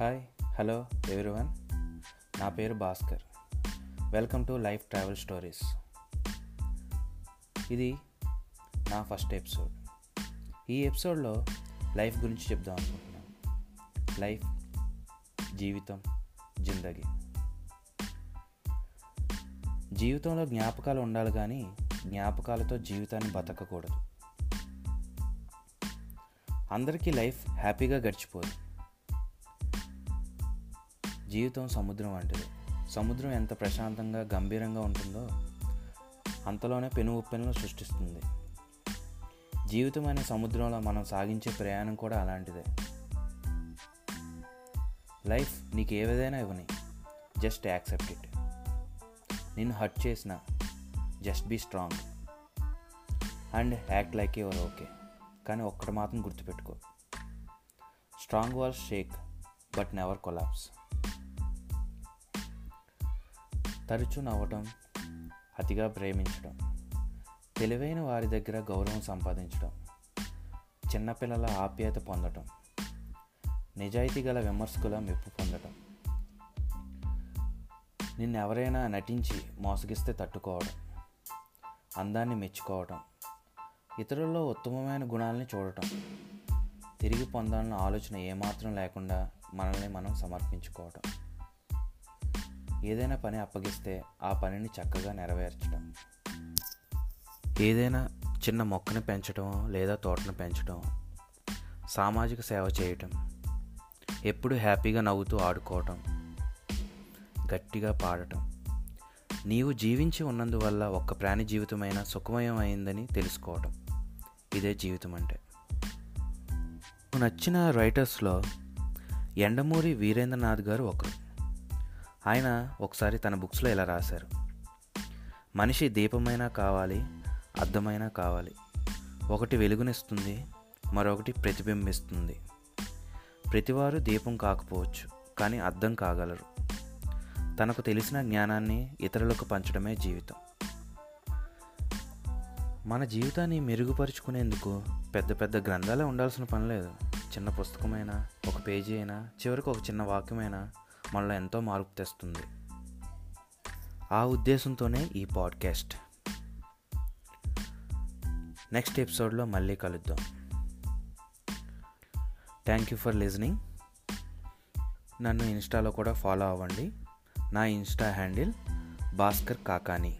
Hi hello everyone నా పేరు Bhaskar. Welcome to life travel stories ఇది నా ఫస్ట్ ఎపిసోడ్ ఈ ఎపిసోడ్లో లైఫ్ గురించి చెప్దాం అనుకుంటున్నాను లైఫ్ జీవితం జిందగీ. జీవితంలో జ్ఞాపకాలు ఉండాలి కానీ జ్ఞాపకాలతో జీవితాన్ని బతకకూడదు. అందరికీ లైఫ్ హ్యాపీగా గడిచిపోదు. జీవితం సముద్రం వంటిది. సముద్రం ఎంత ప్రశాంతంగా గంభీరంగా ఉంటుందో అంతలోనే పెను ఉప్పెనలు సృష్టిస్తుంది. జీవితం అనే సముద్రంలో మనం సాగించే ప్రయాణం కూడా అలాంటిదే. లైఫ్ నీకు ఏ విధైనా ఇవ్వని. Just accept it. నిన్ను హర్ట్ చేసిన just be strong. And act like your okay. కానీ ఒక్కటి మాత్రం గుర్తుపెట్టుకో. Strong wall shake but never collapse. తరచూ నవ్వటం అతిగా ప్రేమించడం తెలివైన వారి దగ్గర గౌరవం సంపాదించడం చిన్నపిల్లల ఆప్యాయత పొందటం నిజాయితీ గల విమర్శకుల మెప్పు పొందటం నిన్నెవరైనా నటించి మోసగిస్తే తట్టుకోవడం అందాన్ని మెచ్చుకోవటం ఇతరుల్లో ఉత్తమమైన గుణాలని చూడటం తిరిగి పొందాలన్న ఆలోచన ఏమాత్రం లేకుండా మనల్ని మనం సమర్పించుకోవటం. ఏదైనా పని అప్పగిస్తే ఆ పనిని చక్కగా నెరవేర్చడం ఏదైనా చిన్న మొక్కను పెంచడం లేదా తోటను పెంచడం సామాజిక సేవ చేయటం ఎప్పుడు హ్యాపీగా నవ్వుతూ ఆడుకోవటం గట్టిగా పాడటం. నీవు జీవించి ఉన్నందువల్ల ఒక్క ప్రాణి జీవితమైన సుఖమయం అయిందని తెలుసుకోవటం. ఇదే జీవితం అంటే నచ్చిన రైటర్స్లో ఎండమూరి వీరేంద్రనాథ్ గారు ఒకరు. ఆయన ఒకసారి తన బుక్స్లో ఇలా రాశారు. మనిషి దీపమైనా కావాలి అర్థమైనా కావాలి. ఒకటి వెలుగునిస్తుంది మరొకటి ప్రతిబింబిస్తుంది. ప్రతివారు దీపం కాకపోవచ్చు కానీ అర్థం కాగలరు. తనకు తెలిసిన జ్ఞానాన్ని ఇతరులకు పంచడమే జీవితం. మన జీవితాన్ని మెరుగుపరుచుకునేందుకు పెద్ద పెద్ద గ్రంథాలే ఉండాల్సిన పని లేదు. చిన్న పుస్తకమైనా ఒక పేజీ అయినా చివరికి ఒక చిన్న వాక్యమైనా మనలో ఎంతో మార్పు తెస్తుంది. ఆ ఉద్దేశంతోనే ఈ పాడ్కాస్ట్. నెక్స్ట్ ఎపిసోడ్లో మళ్ళీ కలుద్దాం. Thank you for listening. నన్ను ఇన్స్టాలో కూడా ఫాలో అవ్వండి. నా ఇన్స్టా హ్యాండిల్ భాస్కర్ కాకాని.